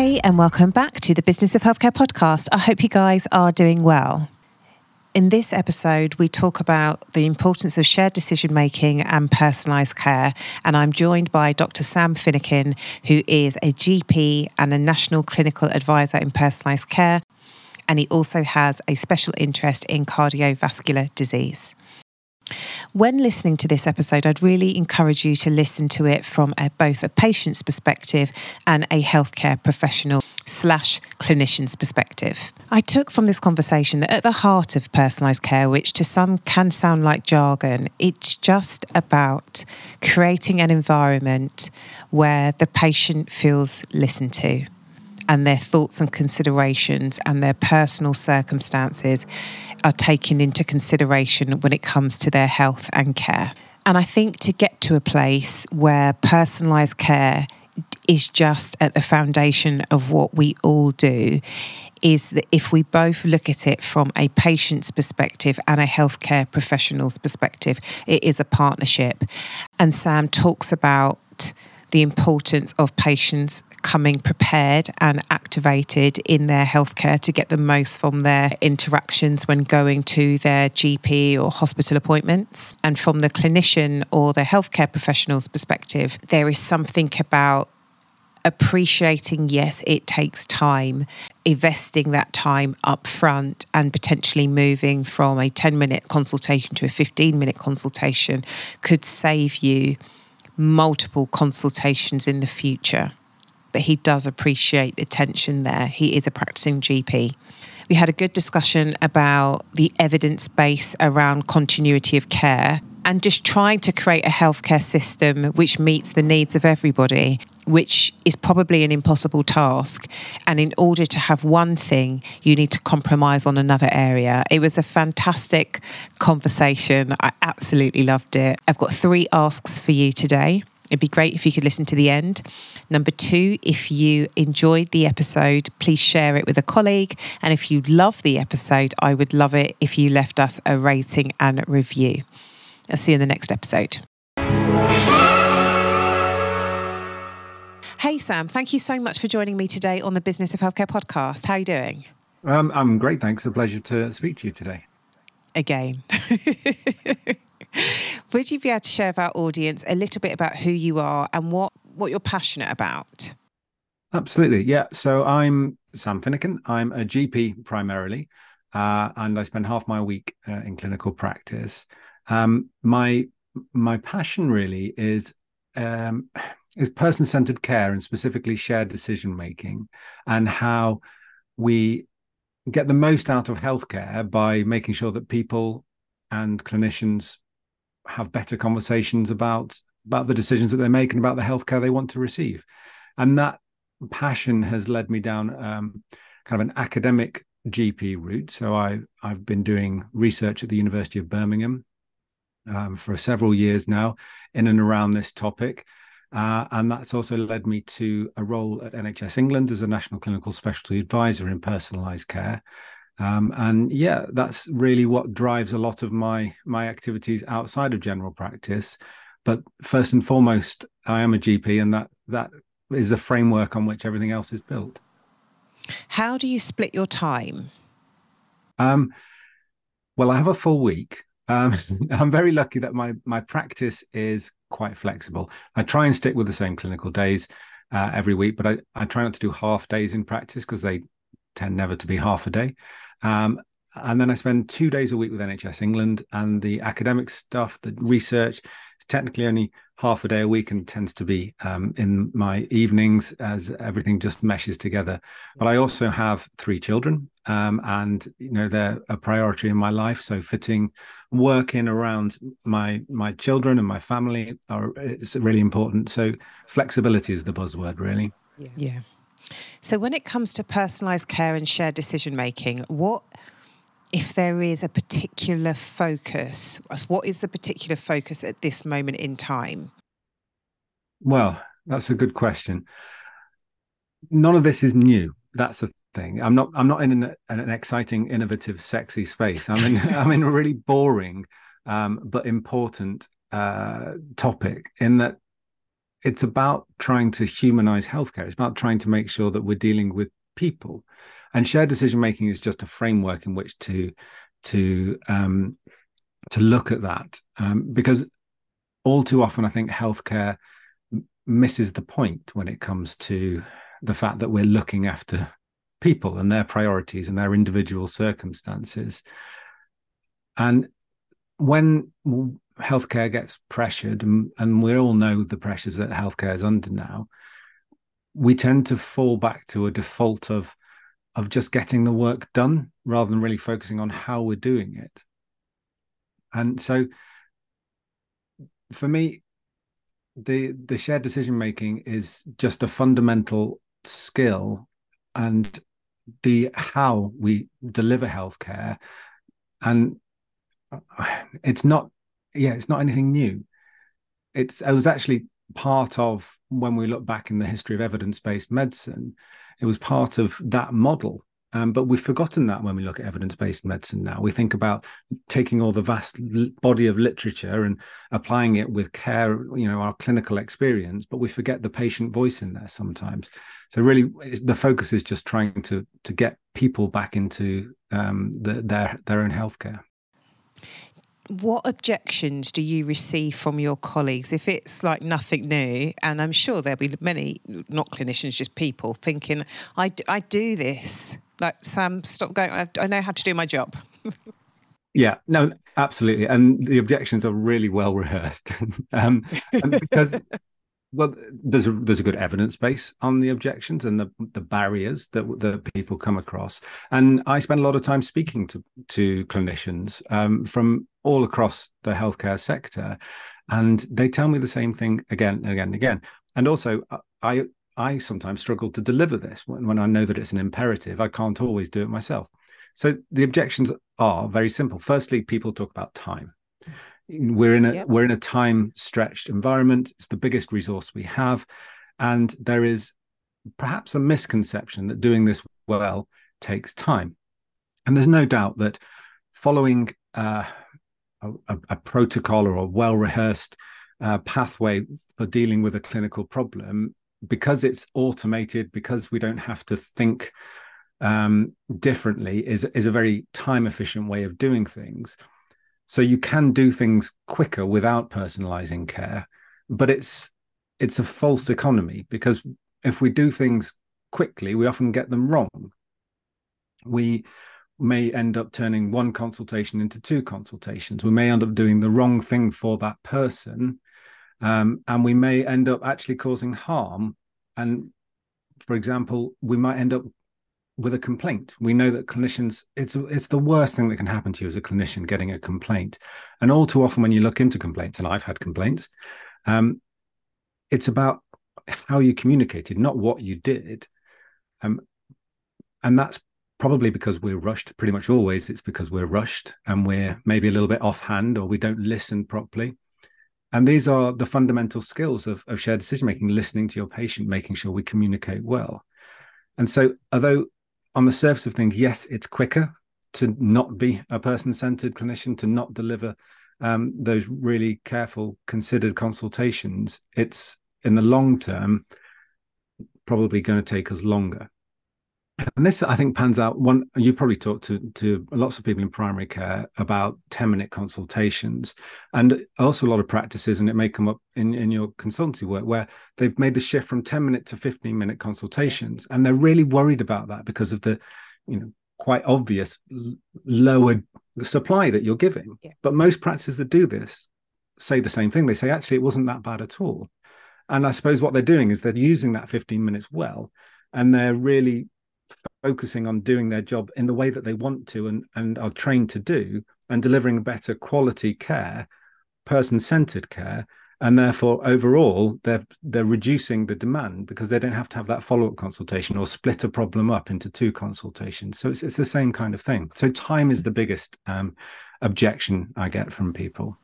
Hey, and welcome back to the Business of Healthcare podcast. I hope you guys are doing well. In this episode, we talk about the importance of shared decision making and personalised care. And I'm joined by Dr. Sam Finnikin, who is a GP and a national clinical advisor in personalised care. And he also has a special interest in cardiovascular disease. When listening to this episode, I'd really encourage you to listen to it from a, both a patient's perspective and a healthcare professional slash clinician's perspective. I took from this conversation that at the heart of personalised care, which to some can sound like jargon, it's just about creating an environment where the patient feels listened to and their thoughts and considerations and their personal circumstances are taken into consideration when it comes to their health and care. And I think to get to a place where personalised care is just at the foundation of what we all do is that if we both look at it from a patient's perspective and a healthcare professional's perspective, it is a partnership. And Sam talks about the importance of patients coming prepared and activated in their healthcare to get the most from their interactions when going to their GP or hospital appointments. And from the clinician or the healthcare professional's perspective, there is something about appreciating yes it takes time investing that time up front and potentially moving from a 10 minute consultation to a 15 minute consultation could save you multiple consultations in the future but he does appreciate the tension there. He is a practicing GP. We had a good discussion about the evidence base around continuity of care and just trying to create a healthcare system which meets the needs of everybody, which is probably an impossible task. And in order to have one thing, you need to compromise on another area. It was a fantastic conversation. I absolutely loved it. I've got three asks for you today. It'd be great if you could listen to the end. Number two, if you enjoyed the episode, please share it with a colleague. And if you love the episode, I would love it if you left us a rating and review. I'll see you in the next episode. Hey, Sam, thank you so much for joining me today on the Business of Healthcare podcast. How are you doing? Um, I'm great. Thanks. A pleasure to speak to you today. Again. Would you be able to share with our audience a little bit about who you are and what, what you're passionate about? Absolutely. Yeah. So I'm Sam Finnikin. I'm a GP primarily, uh, and I spend half my week uh, in clinical practice. Um, my my passion really is um, is person centered care and specifically shared decision making, and how we get the most out of healthcare by making sure that people and clinicians have better conversations about about the decisions that they make and about the healthcare they want to receive. And that passion has led me down um, kind of an academic gp route. So i i've been doing research at the university of birmingham um, for several years now in and around this topic. Uh, and that's also led me to a role at nhs england as a national clinical specialty advisor in personalised care um, and yeah, that's really what drives a lot of my my activities outside of general practice. But first and foremost, I am a GP, and that that is the framework on which everything else is built. How do you split your time? Um, well, I have a full week, Um, I'm very lucky that my my practice is quite flexible. I try and stick with the same clinical days uh, every week, but I, I try not to do half days in practice because they tend never to be half a day. Um, and then I spend two days a week with NHS England, and the academic stuff, the research, is technically only half a day a week and tends to be um, in my evenings as everything just meshes together. But I also have three children, um, and you know they're a priority in my life. So fitting work in around my my children and my family are it's really important. So flexibility is the buzzword, really. Yeah. yeah. So when it comes to personalized care and shared decision making, what if there is a particular focus, what is the particular focus at this moment in time? Well, that's a good question. None of this is new. That's the thing. I'm not. I'm not in an, an exciting, innovative, sexy space. I'm in. I'm in a really boring, um, but important uh, topic. In that, it's about trying to humanize healthcare. It's about trying to make sure that we're dealing with people and shared decision making is just a framework in which to to um, to look at that um, because all too often I think healthcare misses the point when it comes to the fact that we're looking after people and their priorities and their individual circumstances and when healthcare gets pressured and, and we all know the pressures that healthcare is under now we tend to fall back to a default of of just getting the work done rather than really focusing on how we're doing it. And so for me, the the shared decision making is just a fundamental skill and the how we deliver healthcare and it's not yeah it's not anything new it's it was actually part of when we look back in the history of evidence-based medicine it was part of that model. Um, but we've forgotten that when we look at evidence based medicine now. We think about taking all the vast body of literature and applying it with care, you know, our clinical experience, but we forget the patient voice in there sometimes. So, really, the focus is just trying to, to get people back into um, the, their, their own healthcare what objections do you receive from your colleagues if it's like nothing new? And I'm sure there'll be many, not clinicians, just people thinking, I, I do this. Like, Sam, stop going. I, I know how to do my job. yeah, no, absolutely. And the objections are really well rehearsed. um, because well, there's a there's a good evidence base on the objections and the the barriers that that people come across, and I spend a lot of time speaking to to clinicians um, from all across the healthcare sector, and they tell me the same thing again and again and again. And also, I I sometimes struggle to deliver this when, when I know that it's an imperative. I can't always do it myself. So the objections are very simple. Firstly, people talk about time we're in a yep. we're in a time stretched environment. It's the biggest resource we have. And there is perhaps a misconception that doing this well takes time. And there's no doubt that following uh, a, a, protocol or a well rehearsed uh, pathway for dealing with a clinical problem because it's automated because we don't have to think um, differently is is a very time efficient way of doing things so you can do things quicker without personalizing care but it's it's a false economy because if we do things quickly we often get them wrong. We may end up turning one consultation into two consultations. We may end up doing the wrong thing for that person um, and we may end up actually causing harm. And for example we might end up with a complaint. We know that clinicians, it's it's the worst thing that can happen to you as a clinician getting a complaint. And all too often, when you look into complaints, and I've had complaints, um, it's about how you communicated, not what you did. Um, and that's probably because we're rushed. Pretty much always, it's because we're rushed and we're maybe a little bit offhand or we don't listen properly. And these are the fundamental skills of, of shared decision making, listening to your patient, making sure we communicate well. And so, although on the surface of things, yes, it's quicker to not be a person centered clinician, to not deliver um, those really careful, considered consultations. It's in the long term probably going to take us longer. And this i think pans out one you probably talked to to lots of people in primary care about 10 minute consultations and also a lot of practices and it may come up in in your consultancy work where they've made the shift from 10 minute to 15 minute consultations and they're really worried about that because of the you know quite obvious lower supply that you're giving. Yeah. but most practices that do this say the same thing. They say actually it wasn't that bad at all. And i suppose what they're doing is they're using that 15 minutes well and they're really focusing on doing their job in the way that they want to and, and are trained to do and delivering better quality care person-centered care and therefore overall they're they're reducing the demand because they don't have to have that follow-up consultation or split a problem up into two consultations. So it's, it's the same kind of thing. So time is the biggest um, objection i get from people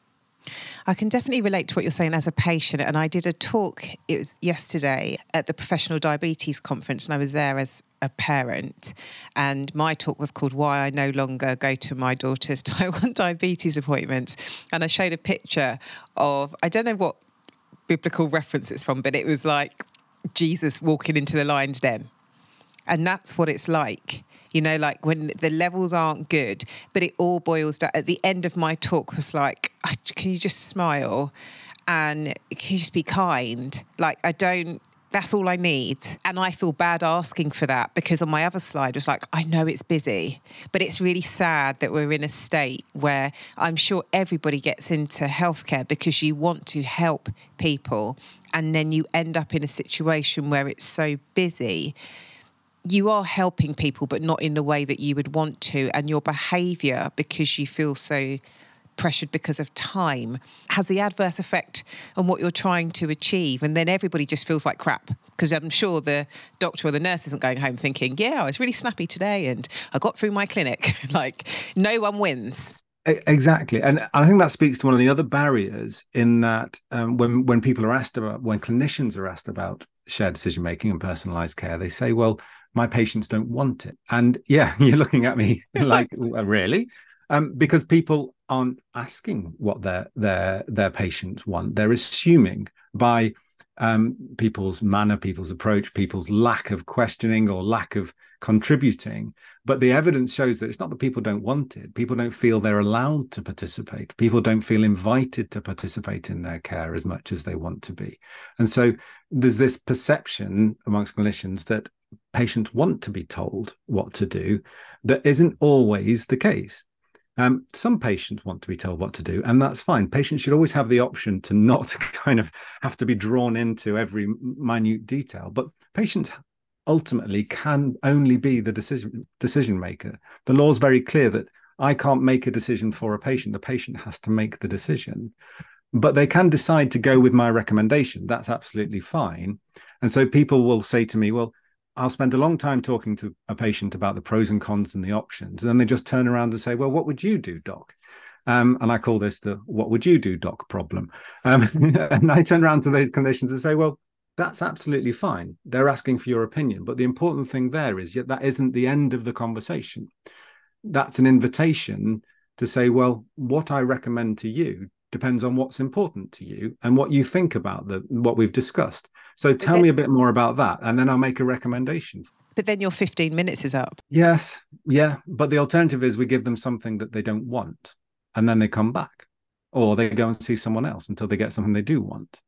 I can definitely relate to what you're saying as a patient. And I did a talk, it was yesterday at the Professional Diabetes Conference, and I was there as a parent. And my talk was called Why I No Longer Go to My Daughter's Type 1 Diabetes Appointments. And I showed a picture of, I don't know what biblical reference it's from, but it was like Jesus walking into the lion's den. And that's what it's like. You know, like when the levels aren't good, but it all boils down. At the end of my talk was like, ah, can you just smile? and can you just be kind? Like, I don't, that's all I need. And I feel bad asking for that because on my other slide was like, I know it's busy, but it's really sad that we're in a state where I'm sure everybody gets into healthcare because you want to help people. And then you end up in a situation where it's so busy. You are helping people, but not in the way that you would want to. And your behavior, because you feel so pressured because of time has the adverse effect on what you're trying to achieve. And then everybody just feels like crap because I'm sure the doctor or the nurse isn't going home thinking, yeah, I was really snappy today and I got through my clinic. like, no one wins. Exactly, and I think that speaks to one of the other barriers in that um, when when people are asked about when clinicians are asked about shared decision making and personalized care, they say, "Well, my patients don't want it," and yeah, you're looking at me like, "Really?" Um, because people aren't asking what their their their patients want. They're assuming by um, people's manner, people's approach, people's lack of questioning or lack of contributing. But the evidence shows that it's not that people don't want it. People don't feel they're allowed to participate. People don't feel invited to participate in their care as much as they want to be. And so there's this perception amongst clinicians that patients want to be told what to do that isn't always the case. Um, some patients want to be told what to do, and that's fine. Patients should always have the option to not kind of have to be drawn into every minute detail. But patients ultimately can only be the decision decision maker. The law is very clear that I can't make a decision for a patient. The patient has to make the decision. But they can decide to go with my recommendation. That's absolutely fine. And so people will say to me, well, I'll spend a long time talking to a patient about the pros and cons and the options. And then they just turn around and say, Well, what would you do, doc? Um, and I call this the what would you do, doc problem. Um, and I turn around to those conditions and say, Well, that's absolutely fine. They're asking for your opinion. But the important thing there is yet that isn't the end of the conversation. That's an invitation to say, Well, what I recommend to you depends on what's important to you and what you think about the what we've discussed. So tell then, me a bit more about that, and then I'll make a recommendation. But then your 15 minutes is up. Yes, yeah. But the alternative is we give them something that they don't want, and then they come back, or they go and see someone else until they get something they do want.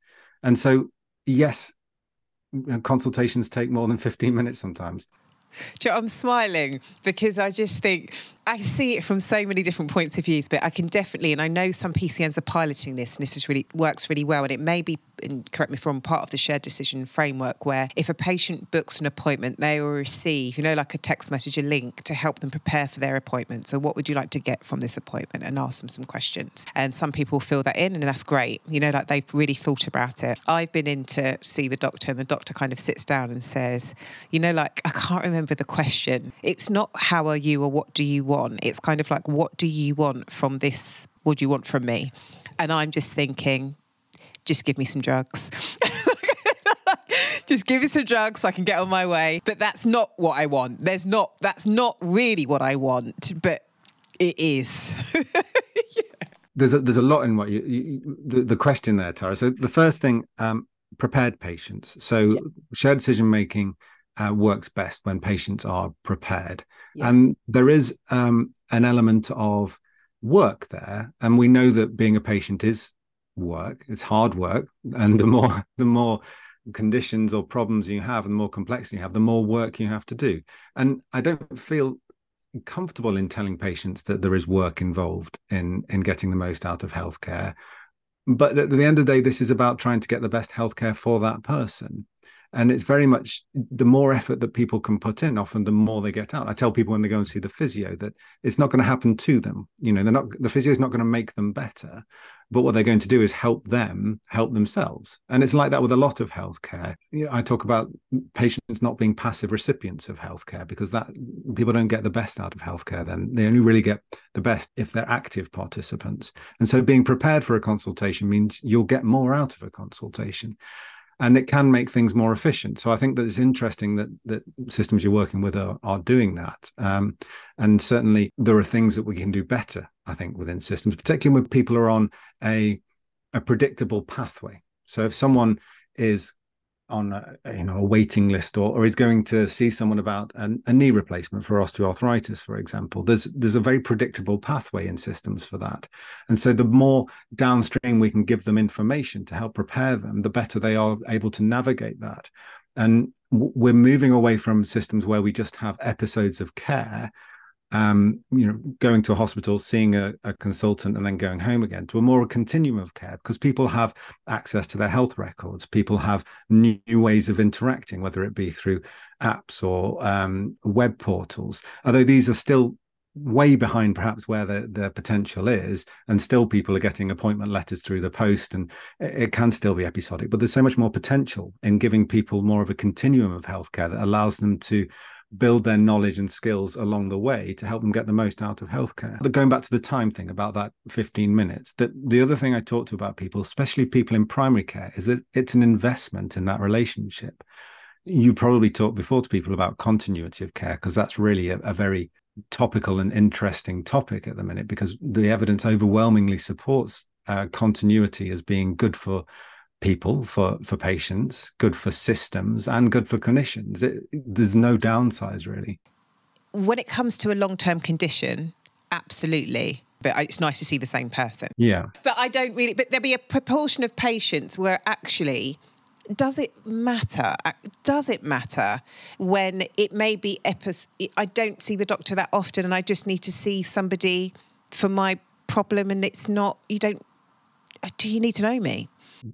And so, yes, consultations take more than 15 minutes sometimes. You I'm smiling because I just think I see it from so many different points of views, but I can definitely, and I know some PCNs are piloting this, and this is really works really well. And it may be, and correct me if I'm part of the shared decision framework, where if a patient books an appointment, they will receive, you know, like a text message, a link to help them prepare for their appointment. So, what would you like to get from this appointment? And ask them some questions. And some people fill that in, and that's great. You know, like they've really thought about it. I've been in to see the doctor, and the doctor kind of sits down and says, you know, like I can't remember the question. It's not how are you or what do you want want. It's kind of like, what do you want from this? What do you want from me? And I'm just thinking, just give me some drugs. just give me some drugs so I can get on my way. But that's not what I want. There's not, that's not really what I want, but it is. yeah. There's a, there's a lot in what you, you the, the, question there, Tara. So the first thing, um, prepared patients. So yeah. shared decision making uh, works best when patients are prepared. Yeah. And there is um, an element of work there. And we know that being a patient is work, it's hard work. And the more, the more, conditions or problems you have and the more complexity you have the more work you have to do and i don't feel comfortable in telling patients that there is work involved in in getting the most out of healthcare but at the end of the day this is about trying to get the best healthcare for that person and it's very much the more effort that people can put in often the more they get out. I tell people when they go and see the physio that it's not going to happen to them. You know they're not the physio is not going to make them better but what they're going to do is help them help themselves. And it's like that with a lot of healthcare. You know, i talk about patients not being passive recipients of healthcare because that people don't get the best out of healthcare then. They only really get the best if they're active participants. And so being prepared for a consultation means you'll get more out of a consultation and it can make things more efficient. So I think that it's interesting that that systems you're working with are, are doing that. Um, and certainly there are things that we can do better, I think, within systems, particularly when people are on a a predictable pathway. So if someone is on a, you know a waiting list or, or is going to see someone about an, a knee replacement for osteoarthritis for example. There's there's a very predictable pathway in systems for that. And so the more downstream we can give them information to help prepare them the better they are able to navigate that. And we're moving away from systems where we just have episodes of care um, you know, going to a hospital, seeing a, a, consultant, and then going home again to a more continuum of care because people have access to their health records. People have new, new ways of interacting, whether it be through apps or um, web portals. Although these are still way behind perhaps where the, the potential is and still people are getting appointment letters through the post and it, it can still be episodic but there's so much more potential in giving people more of a continuum of healthcare that allows them to build their knowledge and skills along the way to help them get the most out of healthcare. But going back to the time thing about that 15 minutes, that the other thing I talk to about people, especially people in primary care, is that it's an investment in that relationship. You probably talked before to people about continuity of care because that's really a, a very topical and interesting topic at the minute because the evidence overwhelmingly supports uh, continuity as being good for people for for patients good for systems and good for clinicians. It, there's no downsides really. When it comes to a long-term condition absolutely. But it's nice to see the same person. Yeah. But i don't really but there'll be a proportion of patients where actually does it matter? Uh, does it matter when it may be epis i don't see the doctor that often and i just need to see somebody for my problem and it's not you don't uh, do you need to know me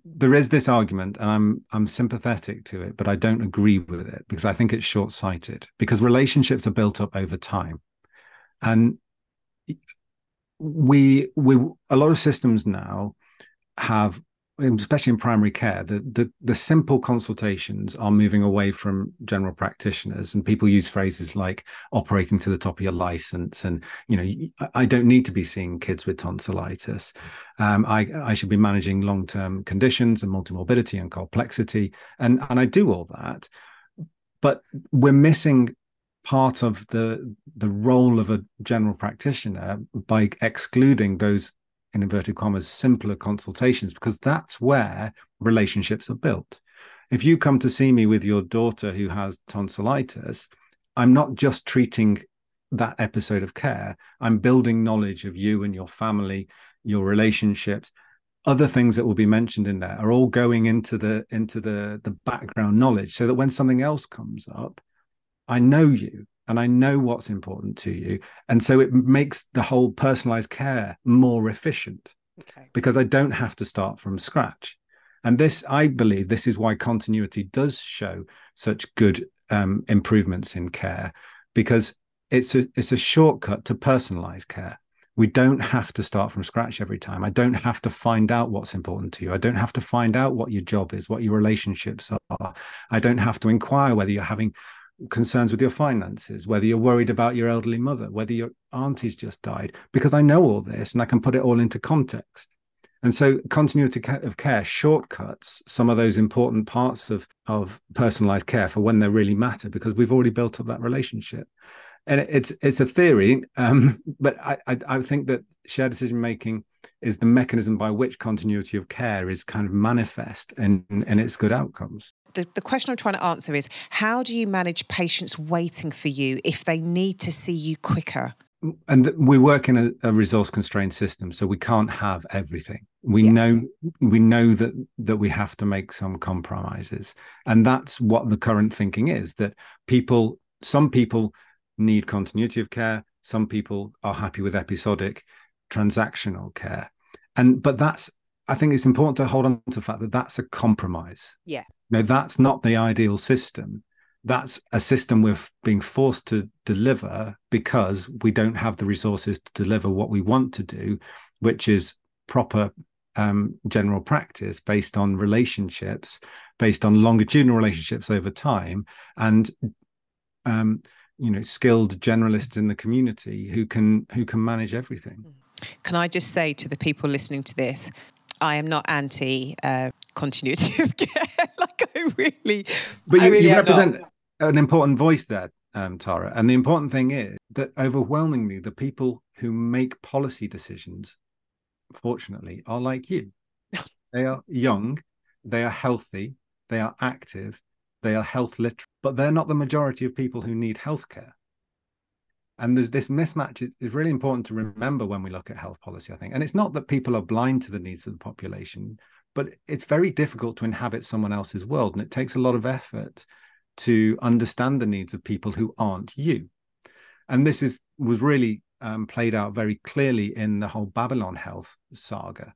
there is this argument and i'm i'm sympathetic to it but i don't agree with it because i think it's short-sighted because relationships are built up over time. And we we a lot of systems now have especially in primary care, the, the, the simple consultations are moving away from general practitioners, and people use phrases like operating to the top of your license, and you know, I don't need to be seeing kids with tonsillitis. Um, I I should be managing long term conditions and multimorbidity and complexity, and and I do all that, but we're missing part of the the role of a general practitioner by excluding those in inverted commas, simpler consultations because that's where relationships are built. If you come to see me with your daughter who has tonsillitis, I'm not just treating that episode of care. I'm building knowledge of you and your family, your relationships. Other things that will be mentioned in there are all going into the into the the background knowledge so that when something else comes up, I know you and I know what's important to you. And so it makes the whole personalized care more efficient okay. because I don't have to start from scratch. And this, I believe, this is why continuity does show such good um, improvements in care because it's a it's a shortcut to personalized care. We don't have to start from scratch every time. I don't have to find out what's important to you. I don't have to find out what your job is, what your relationships are. I don't have to inquire whether you're having concerns with your finances, whether you're worried about your elderly mother, whether your auntie's just died, because I know all this and I can put it all into context. And so continuity of care shortcuts some of those important parts of, of personalized care for when they really matter because we've already built up that relationship. And it's it's a theory, um, but I, I, I think that shared decision making is the mechanism by which continuity of care is kind of manifest in, in its good outcomes the, the question I'm trying to answer is how do you manage patients waiting for you if they need to see you quicker? And we work in a, a resource constrained system, so we can't have everything. We yeah. know we know that that we have to make some compromises, and that's what the current thinking is. That people, some people need continuity of care, some people are happy with episodic, transactional care, and but that's I think it's important to hold on to the fact that that's a compromise. Yeah. No, that's not the ideal system. That's a system we're being forced to deliver because we don't have the resources to deliver what we want to do, which is proper um, general practice based on relationships, based on longitudinal relationships over time, and um, you know skilled generalists in the community who can who can manage everything. Can I just say to the people listening to this, I am not anti uh, continuity of care. like I really, but you, really you represent not. an important voice there, um, Tara. And the important thing is that overwhelmingly, the people who make policy decisions, fortunately, are like you. they are young, they are healthy, they are active, they are health literate, but they're not the majority of people who need healthcare and there's this mismatch is really important to remember when we look at health policy i think and it's not that people are blind to the needs of the population but it's very difficult to inhabit someone else's world and it takes a lot of effort to understand the needs of people who aren't you and this is was really um, played out very clearly in the whole babylon health saga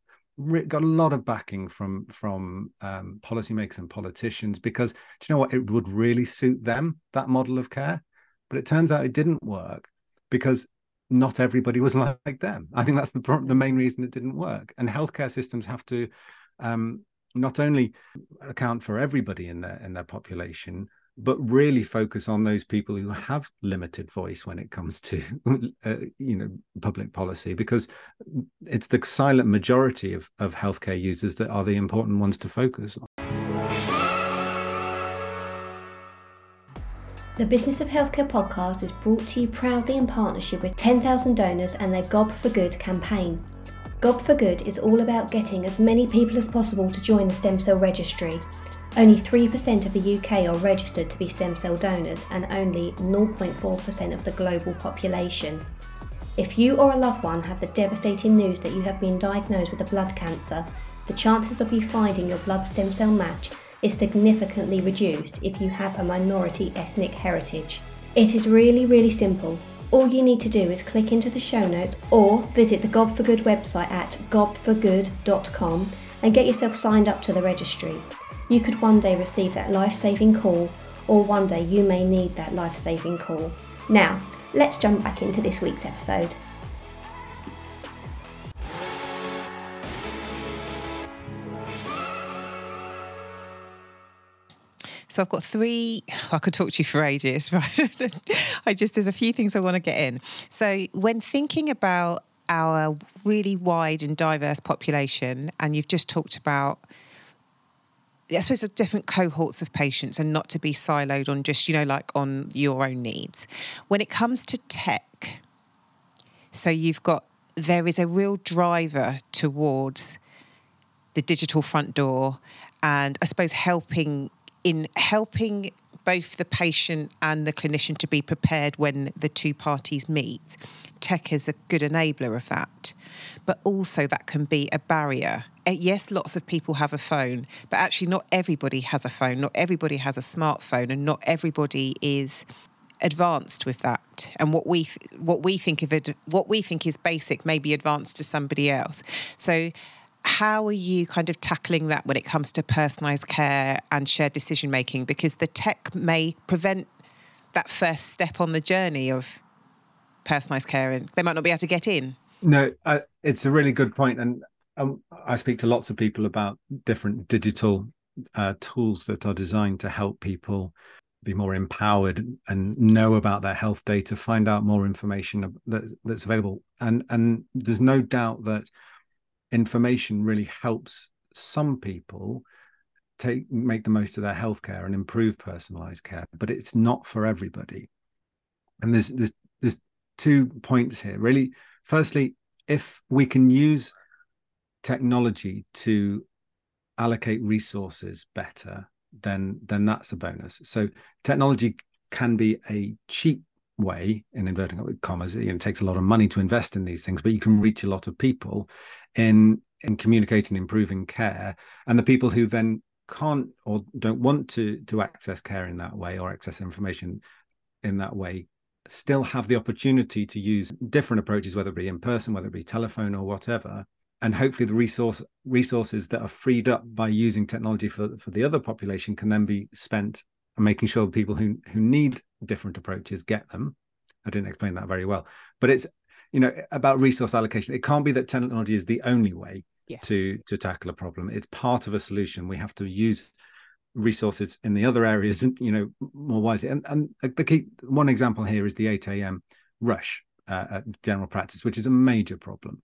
got a lot of backing from from um, policymakers and politicians because do you know what it would really suit them that model of care but it turns out it didn't work because not everybody was like them. I think that's the the main reason it didn't work. And healthcare systems have to um, not only account for everybody in their in their population, but really focus on those people who have limited voice when it comes to uh, you know public policy because it's the silent majority of of healthcare users that are the important ones to focus on The Business of Healthcare podcast is brought to you proudly in partnership with 10,000 donors and their Gob for Good campaign. Gob for Good is all about getting as many people as possible to join the stem cell registry. Only 3% of the UK are registered to be stem cell donors and only 0.4% of the global population. If you or a loved one have the devastating news that you have been diagnosed with a blood cancer, the chances of you finding your blood stem cell match is significantly reduced if you have a minority ethnic heritage. It is really, really simple. All you need to do is click into the show notes or visit the Gob for Good website at gobforgood.com and get yourself signed up to the registry. You could one day receive that life saving call, or one day you may need that life saving call. Now, let's jump back into this week's episode. So I've got three. I could talk to you for ages, right? I just there's a few things I want to get in. So when thinking about our really wide and diverse population, and you've just talked about I suppose different cohorts of patients and not to be siloed on just, you know, like on your own needs. When it comes to tech, so you've got, there is a real driver towards the digital front door and I suppose helping in helping both the patient and the clinician to be prepared when the two parties meet. Tech is a good enabler of that. But also, that can be a barrier. Eh, yes, lots of people have a phone, but actually, not everybody has a phone. Not everybody has a smartphone, and not everybody is advanced with that and what we what we think of it what we think is basic may be advanced to somebody else so how are you kind of tackling that when it comes to personalized care and shared decision making? Because the tech may prevent that first step on the journey of personalized care and they might not be able to get in. No, uh, it's a really good point. And um, I speak to lots of people about different digital uh, tools that are designed to help people be more empowered and know about their health data, find out more information that, that's available. And and there's no doubt that information really helps some people take make the most of their healthcare and improve personalized care, but it's not for everybody. And there's there's there's two points here. Really, firstly, if we can use technology to allocate resources better then then that's a bonus. So technology can be a cheap way in inverting commas know, it takes a lot of money to invest in these things but you can reach a lot of people in in communicating improving care and the people who then can't or don't want to to access care in that way or access information in that way still have the opportunity to use different approaches whether it be in person whether it be telephone or whatever and hopefully the resource resources that are freed up by using technology for for the other population can then be spent and making sure the people who who need different approaches get them. I didn't explain that very well, but it's you know about resource allocation. It can't be that technology is the only way yeah. to to tackle a problem. It's part of a solution. We have to use resources in the other areas, and you know, more wisely. And and the key one example here is the 8 a.m. rush uh, at general practice, which is a major problem.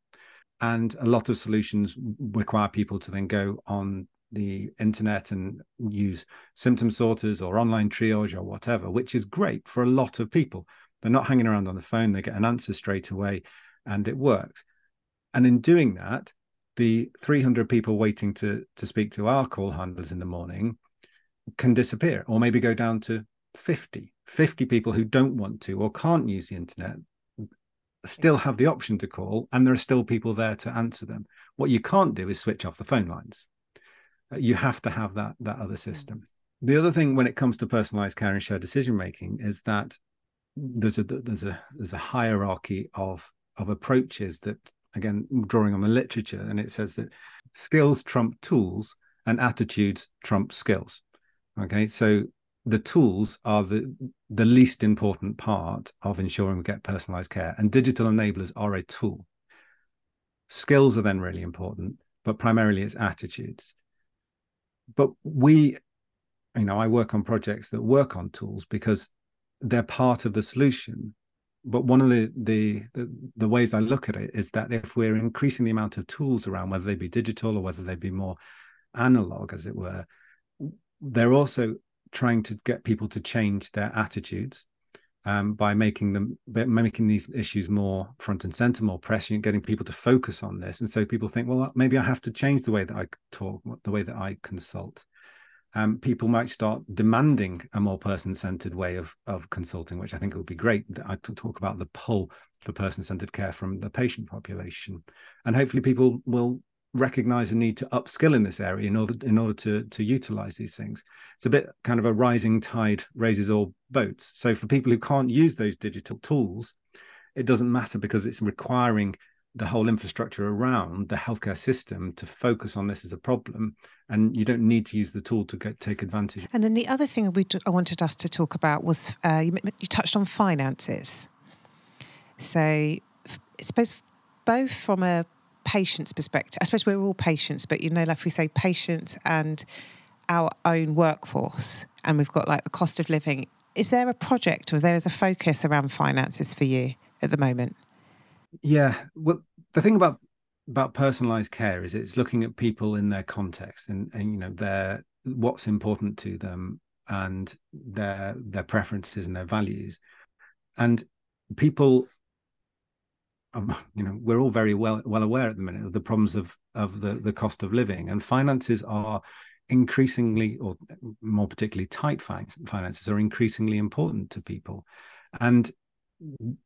And a lot of solutions require people to then go on the internet and use symptom sorters or online triage or whatever, which is great for a lot of people. They're not hanging around on the phone, they get an answer straight away and it works. And in doing that, the 300 people waiting to, to speak to our call handlers in the morning can disappear or maybe go down to 50. 50 people who don't want to or can't use the internet still have the option to call and there are still people there to answer them. What you can't do is switch off the phone lines you have to have that that other hmm. system the other thing when it comes to personalized care and shared decision making is that there's a there's a there's a hierarchy of of approaches that again drawing on the literature and it says that skills trump tools and attitudes trump skills. Okay so the tools are the the least important part of ensuring we get personalized care and digital enablers are a tool. Skills are then really important but primarily it's attitudes. But we you know i work on projects that work on tools because they're part of the solution but one of the, the the ways i look at it is that if we're increasing the amount of tools around whether they be digital or whether they be more analog as it were they're also trying to get people to change their attitudes um, by making them making these issues more front and center, more prescient, getting people to focus on this. And so people think, well, maybe I have to change the way that I talk, the way that I consult. Um, people might start demanding a more person-centered way of of consulting, which I think would be great. I talk about the pull for person-centered care from the patient population, and hopefully people will recognize a need to upskill in this area in order in order to to utilize these things it's a bit kind of a rising tide raises all boats so for people who can't use those digital tools it doesn't matter because it's requiring the whole infrastructure around the healthcare system to focus on this as a problem and you don't need to use the tool to get, take advantage and then the other thing we i wanted us to talk about was uh, you, you touched on finances so i suppose both from a patient's perspective, I suppose we're all patients, but you know, like we say, patients and our own workforce, and we've got like the cost of living. Is there a project or there is a focus around finances for you at the moment? Yeah, well, the thing about about personalized care is it's looking at people in their context and and you know their what's important to them and their their preferences and their values. And people um, you know we're all very well well aware at the minute of the problems of of the the cost of living. And finances are increasingly or more particularly tight finances are increasingly important to people. And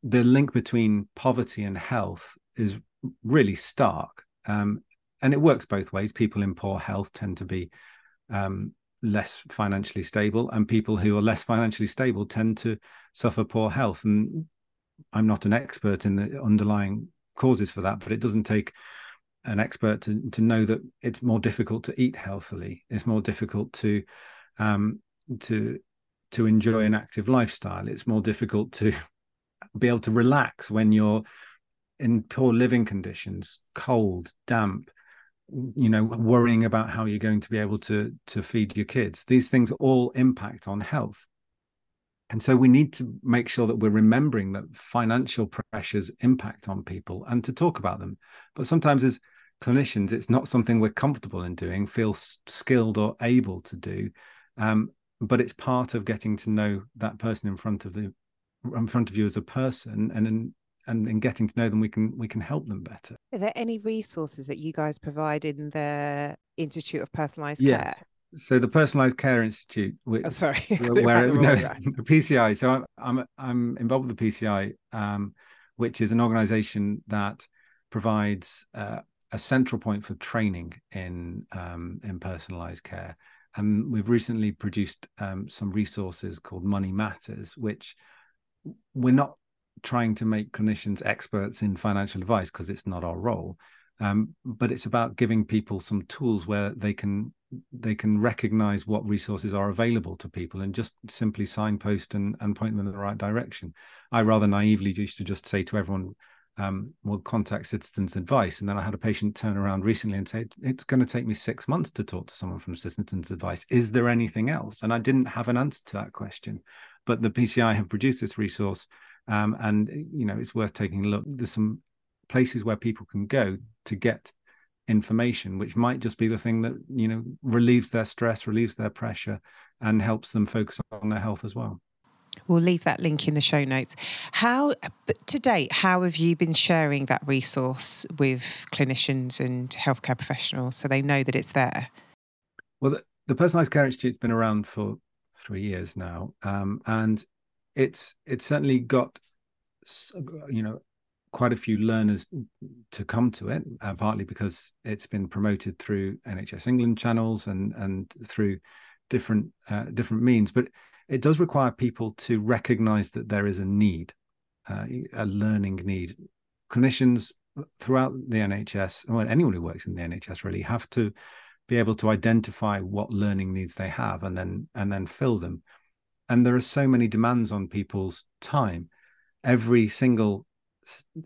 the link between poverty and health is really stark um, and it works both ways people in poor health tend to be um, less financially stable and people who are less financially stable tend to suffer poor health and I'm not an expert in the underlying causes for that, but it doesn't take an expert to, to know that it's more difficult to eat healthily. It's more difficult to um, to to enjoy an active lifestyle. It's more difficult to be able to relax when you're in poor living conditions, cold, damp, you know, worrying about how you're going to be able to to feed your kids. These things all impact on health. And so we need to make sure that we're remembering that financial pressures impact on people and to talk about them. But sometimes as clinicians, it's not something we're comfortable in doing, feel skilled or able to do. Um, but it's part of getting to know that person in front of the in front of you as a person and in and in getting to know them we can we can help them better. Are there any resources that you guys provide in the Institute of Personalised yes. Care? so the Personalized Care Institute, which, oh, sorry, where, no, the PCI. So I'm I'm I'm involved with the PCI, um, which is an organisation that provides uh, a central point for training in um, in personalized care. And we've recently produced um, some resources called Money Matters, which we're not trying to make clinicians experts in financial advice because it's not our role. Um, but it's about giving people some tools where they can they can recognize what resources are available to people and just simply signpost and, and point them in the right direction. I rather naively used to just say to everyone, um, will contact Citizens Advice. And then I had a patient turn around recently and say, It's going to take me six months to talk to someone from Citizens Advice. Is there anything else? And I didn't have an answer to that question. But the PCI have produced this resource. Um, and, you know, it's worth taking a look. There's some places where people can go to get information, which might just be the thing that, you know, relieves their stress, relieves their pressure, and helps them focus on their health as well. We'll leave that link in the show notes. How, to date, how have you been sharing that resource with clinicians and healthcare professionals so they know that it's there? Well, the, the Personalised Care Institute's been around for three years now, um, and it's it's certainly got you know quite a few learners to come to it, uh, partly because it's been promoted through NHS England channels and and through different uh, different means, but it does require people to recognize that there is a need, uh, a learning need. Clinicians throughout the NHS, well, anyone who works in the NHS really have to be able to identify what learning needs they have and then and then fill them. And there are so many demands on people's time. Every single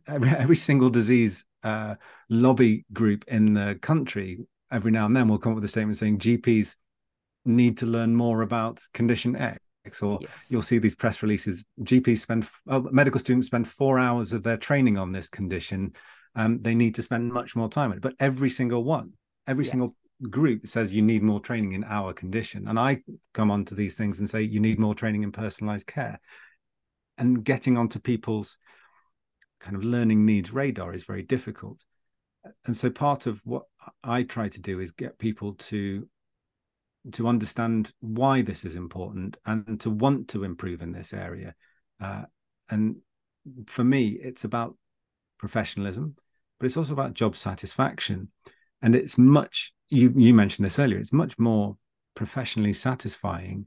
every, every single disease uh, lobby group in the country every now and then will come up with a statement saying GPs need to learn more about condition X or yes. you'll see these press releases gps spend uh, medical students spend four hours of their training on this condition um, they need to spend much more time on it but every single one every yeah. single group says you need more training in our condition and i come onto these things and say you need more training in personalized care and getting onto people's kind of learning needs radar is very difficult and so part of what i try to do is get people to to understand why this is important and to want to improve in this area. Uh, and for me, it's about professionalism, but it's also about job satisfaction. And it's much, you, you mentioned this earlier, it's much more professionally satisfying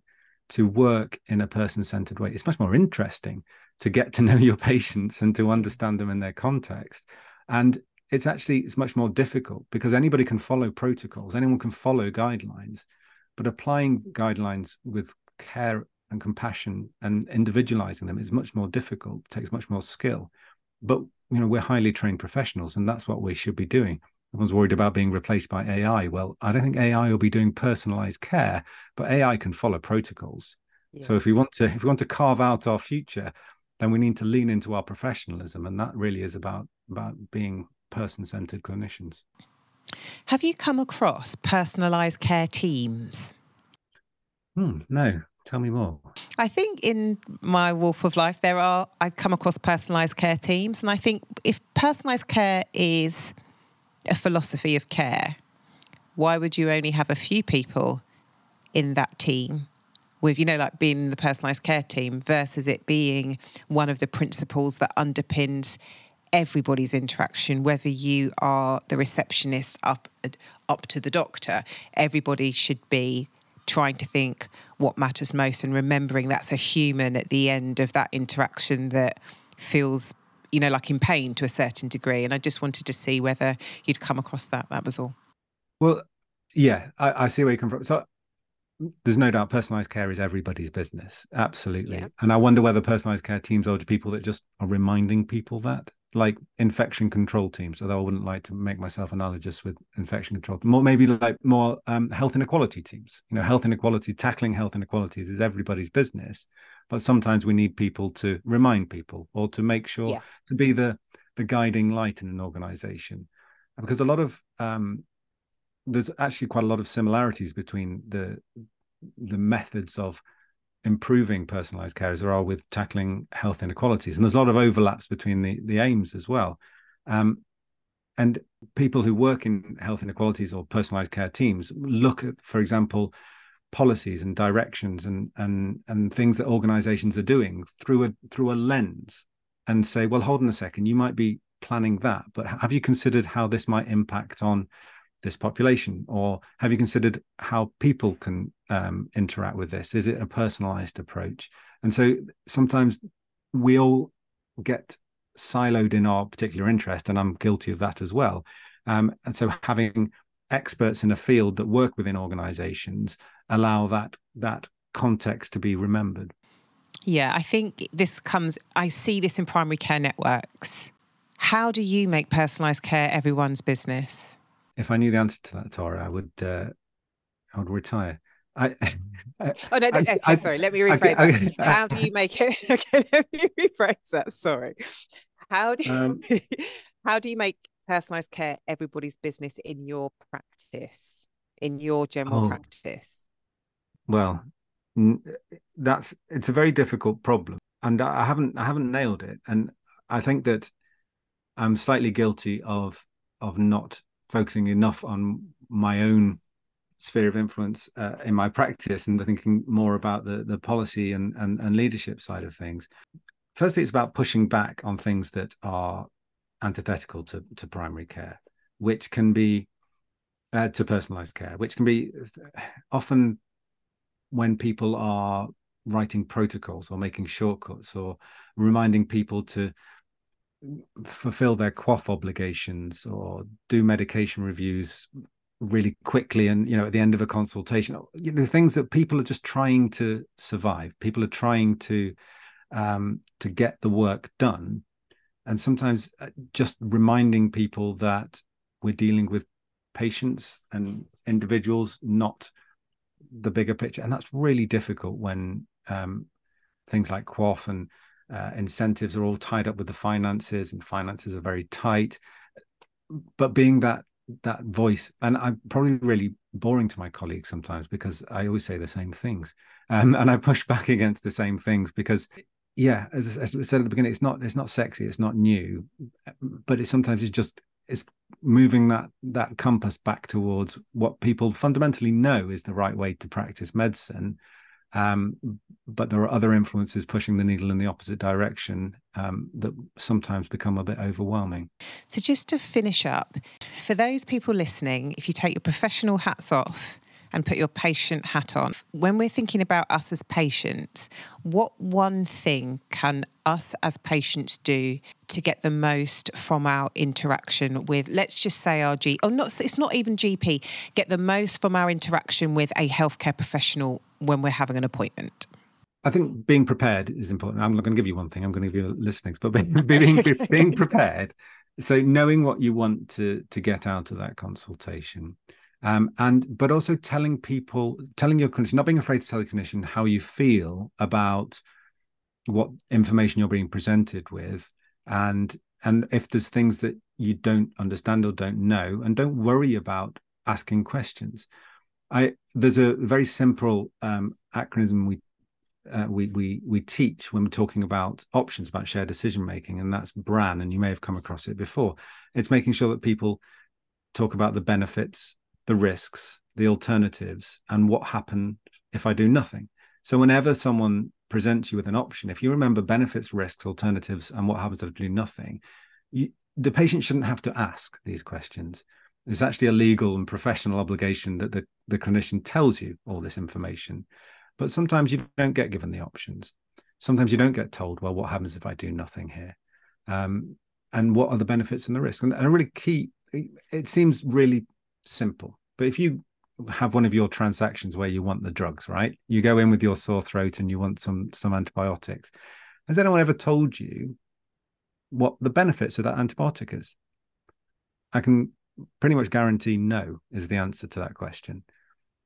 to work in a person centered way. It's much more interesting to get to know your patients and to understand them in their context. And it's actually it's much more difficult because anybody can follow protocols, anyone can follow guidelines, but applying guidelines with care and compassion and individualizing them is much more difficult, takes much more skill. But you know, we're highly trained professionals, and that's what we should be doing. Everyone's worried about being replaced by AI. Well, I don't think AI will be doing personalized care, but AI can follow protocols. Yeah. So if we want to, if we want to carve out our future, then we need to lean into our professionalism, and that really is about about being person-centered clinicians. Have you come across personalised care teams? Hmm, no. Tell me more. I think in my walk of life, there are, I've come across personalised care teams. And I think if personalised care is a philosophy of care, why would you only have a few people in that team? With, you know, like being the personalised care team versus it being one of the principles that underpins everybody's interaction, whether you are the receptionist up up to the doctor, everybody should be trying to think what matters most and remembering that's a human at the end of that interaction that feels you know like in pain to a certain degree and i just wanted to see whether you'd come across that that was all well yeah i, I see where you come from so there's no doubt personalized care is everybody's business absolutely yeah. and i wonder whether personalized care teams are to people that just are reminding people that like infection control teams, although I wouldn't like to make myself analogous with infection control. More maybe like more um, health inequality teams. You know, health inequality, tackling health inequalities is everybody's business, but sometimes we need people to remind people or to make sure yeah. to be the the guiding light in an organization, because a lot of um, there's actually quite a lot of similarities between the the methods of improving personalized care as there are with tackling health inequalities. And there's a lot of overlaps between the, the aims as well. Um, and people who work in health inequalities or personalized care teams look at, for example, policies and directions and and and things that organizations are doing through a through a lens and say, well, hold on a second, you might be planning that, but have you considered how this might impact on this population, or have you considered how people can um, interact with this? Is it a personalized approach? And so sometimes we all get siloed in our particular interest, and I'm guilty of that as well. Um, and so having experts in a field that work within organizations allow that that context to be remembered. Yeah, I think this comes I see this in primary care networks. How do you make personalized care everyone's business? If I knew the answer to that, Tara, I would uh, I would retire. I, I, oh no, no, I, okay, sorry. Let me rephrase okay, that. How do you make it? Okay, let me rephrase that. Sorry. How do you, um, how do you make personalized care everybody's business in your practice, in your general oh, practice? Well, that's it's a very difficult problem, and I haven't I haven't nailed it, and I think that I'm slightly guilty of of not focusing enough on my own sphere of influence uh, in my practice and thinking more about the the policy and, and and leadership side of things. Firstly, it's about pushing back on things that are antithetical to to primary care, which can be uh, to personalized care, which can be often when people are writing protocols or making shortcuts or reminding people to fulfill their QOF obligations or do medication reviews really quickly and you know at the end of a consultation. You know things that people are just trying to survive. People are trying to um to get the work done. And sometimes uh, just reminding people that we're dealing with patients and individuals not the bigger picture. And that's really difficult when um things like QOF and uh, incentives are all tied up with the finances and finances are very tight. But being that that voice and i'm probably really boring to my colleagues sometimes because i always say the same things. Um, and i push back against the same things because yeah as i said at the beginning it's not it's not sexy it's not new but it sometimes it's just it's moving that that compass back towards what people fundamentally know is the right way to practice medicine um, but there are other influences pushing the needle in the opposite direction um, that sometimes become a bit overwhelming. So, just to finish up, for those people listening, if you take your professional hats off and put your patient hat on, when we're thinking about us as patients, what one thing can us as patients do to get the most from our interaction with, let's just say our G, or not, it's not even GP, get the most from our interaction with a healthcare professional when we're having an appointment? I think being prepared is important. I'm not going to give you one thing. I'm going to give you a listings, but being, being prepared. So knowing what you want to to get out of that consultation, um, and but also telling people, telling your clinician, not being afraid to tell the clinician how you feel about what information you're being presented with, and and if there's things that you don't understand or don't know, and don't worry about asking questions. I there's a very simple um, acronym we uh, we we we teach when we're talking about options about shared decision making, and that's BRAN. And you may have come across it before. It's making sure that people talk about the benefits, the risks, the alternatives, and what happens if I do nothing. So whenever someone presents you with an option, if you remember benefits, risks, alternatives, and what happens if I do nothing, you, the patient shouldn't have to ask these questions. It's actually a legal and professional obligation that the, the clinician tells you all this information. But sometimes you don't get given the options. Sometimes you don't get told, well, what happens if I do nothing here? Um, and what are the benefits and the risks? And, and a really key, it seems really simple, but if you have one of your transactions where you want the drugs, right? You go in with your sore throat and you want some some antibiotics. Has anyone ever told you what the benefits of that antibiotic is? I can pretty much guarantee no is the answer to that question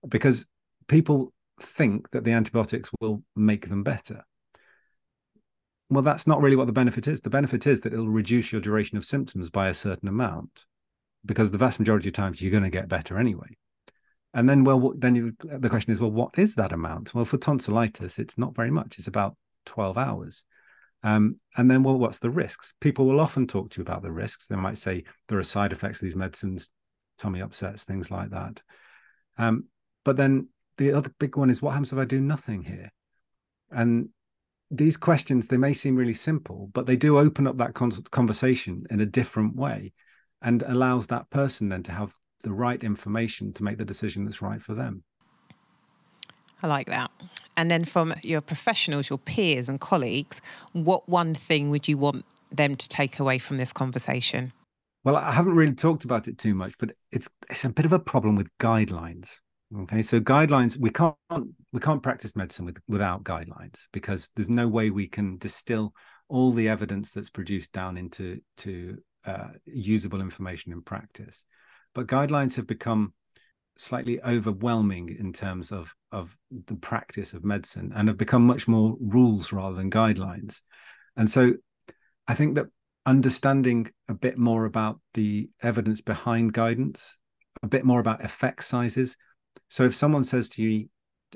because people think that the antibiotics will make them better. Well, that's not really what the benefit is. The benefit is that it'll reduce your duration of symptoms by a certain amount because the vast majority of times you're going to get better anyway. And then, well, then you, the question is, well, what is that amount? Well, for tonsillitis, it's not very much. It's about 12 hours. Um, and then, well, what's the risks? People will often talk to you about the risks. They might say there are side effects of these medicines, tummy upsets, things like that. Um, but then the other big one is what happens if I do nothing here? And these questions, they may seem really simple, but they do open up that conversation in a different way and allows that person then to have the right information to make the decision that's right for them. I like that. And then from your professionals, your peers and colleagues, what one thing would you want them to take away from this conversation? Well, I haven't really talked about it too much, but it's it's a bit of a problem with guidelines. Okay, so guidelines we can't we can't practice medicine with, without guidelines because there's no way we can distill all the evidence that's produced down into to uh, usable information in practice. But guidelines have become slightly overwhelming in terms of of the practice of medicine and have become much more rules rather than guidelines. And so I think that understanding a bit more about the evidence behind guidance, a bit more about effect sizes. So if someone says to you,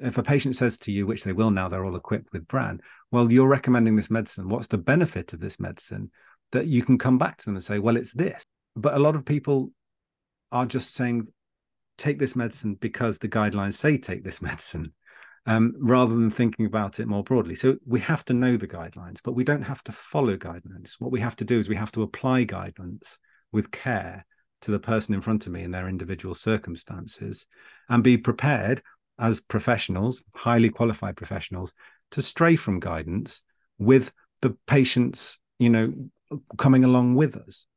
if a patient says to you, which they will now, they're all equipped with Bran, well, you're recommending this medicine. What's the benefit of this medicine? That you can come back to them and say, well, it's this. But a lot of people are just saying take this medicine because the guidelines say take this medicine um, rather than thinking about it more broadly. So we have to know the guidelines, but we don't have to follow guidelines. What we have to do is we have to apply guidance with care to the person in front of me in their individual circumstances and be prepared as professionals, highly qualified professionals, to stray from guidance with the patients, you know, coming along with us.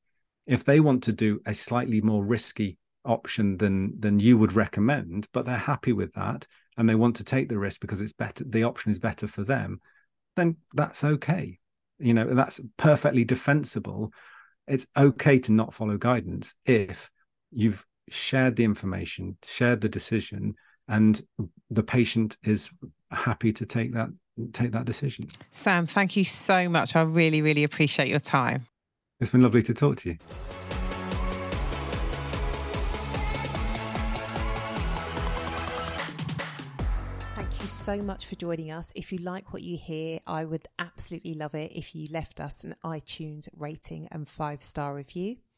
If they want to do a slightly more risky option than than you would recommend but they're happy with that and they want to take the risk because it's better the option is better for them then that's okay. You know that's perfectly defensible. It's okay to not follow guidance if you've shared the information shared the decision and the patient is happy to take that take that decision. Sam thank you so much. I really really appreciate your time it's been lovely to talk to you Thank you so much for joining us. If you like what you hear, I would absolutely love it if you left us an iTunes rating and five star review.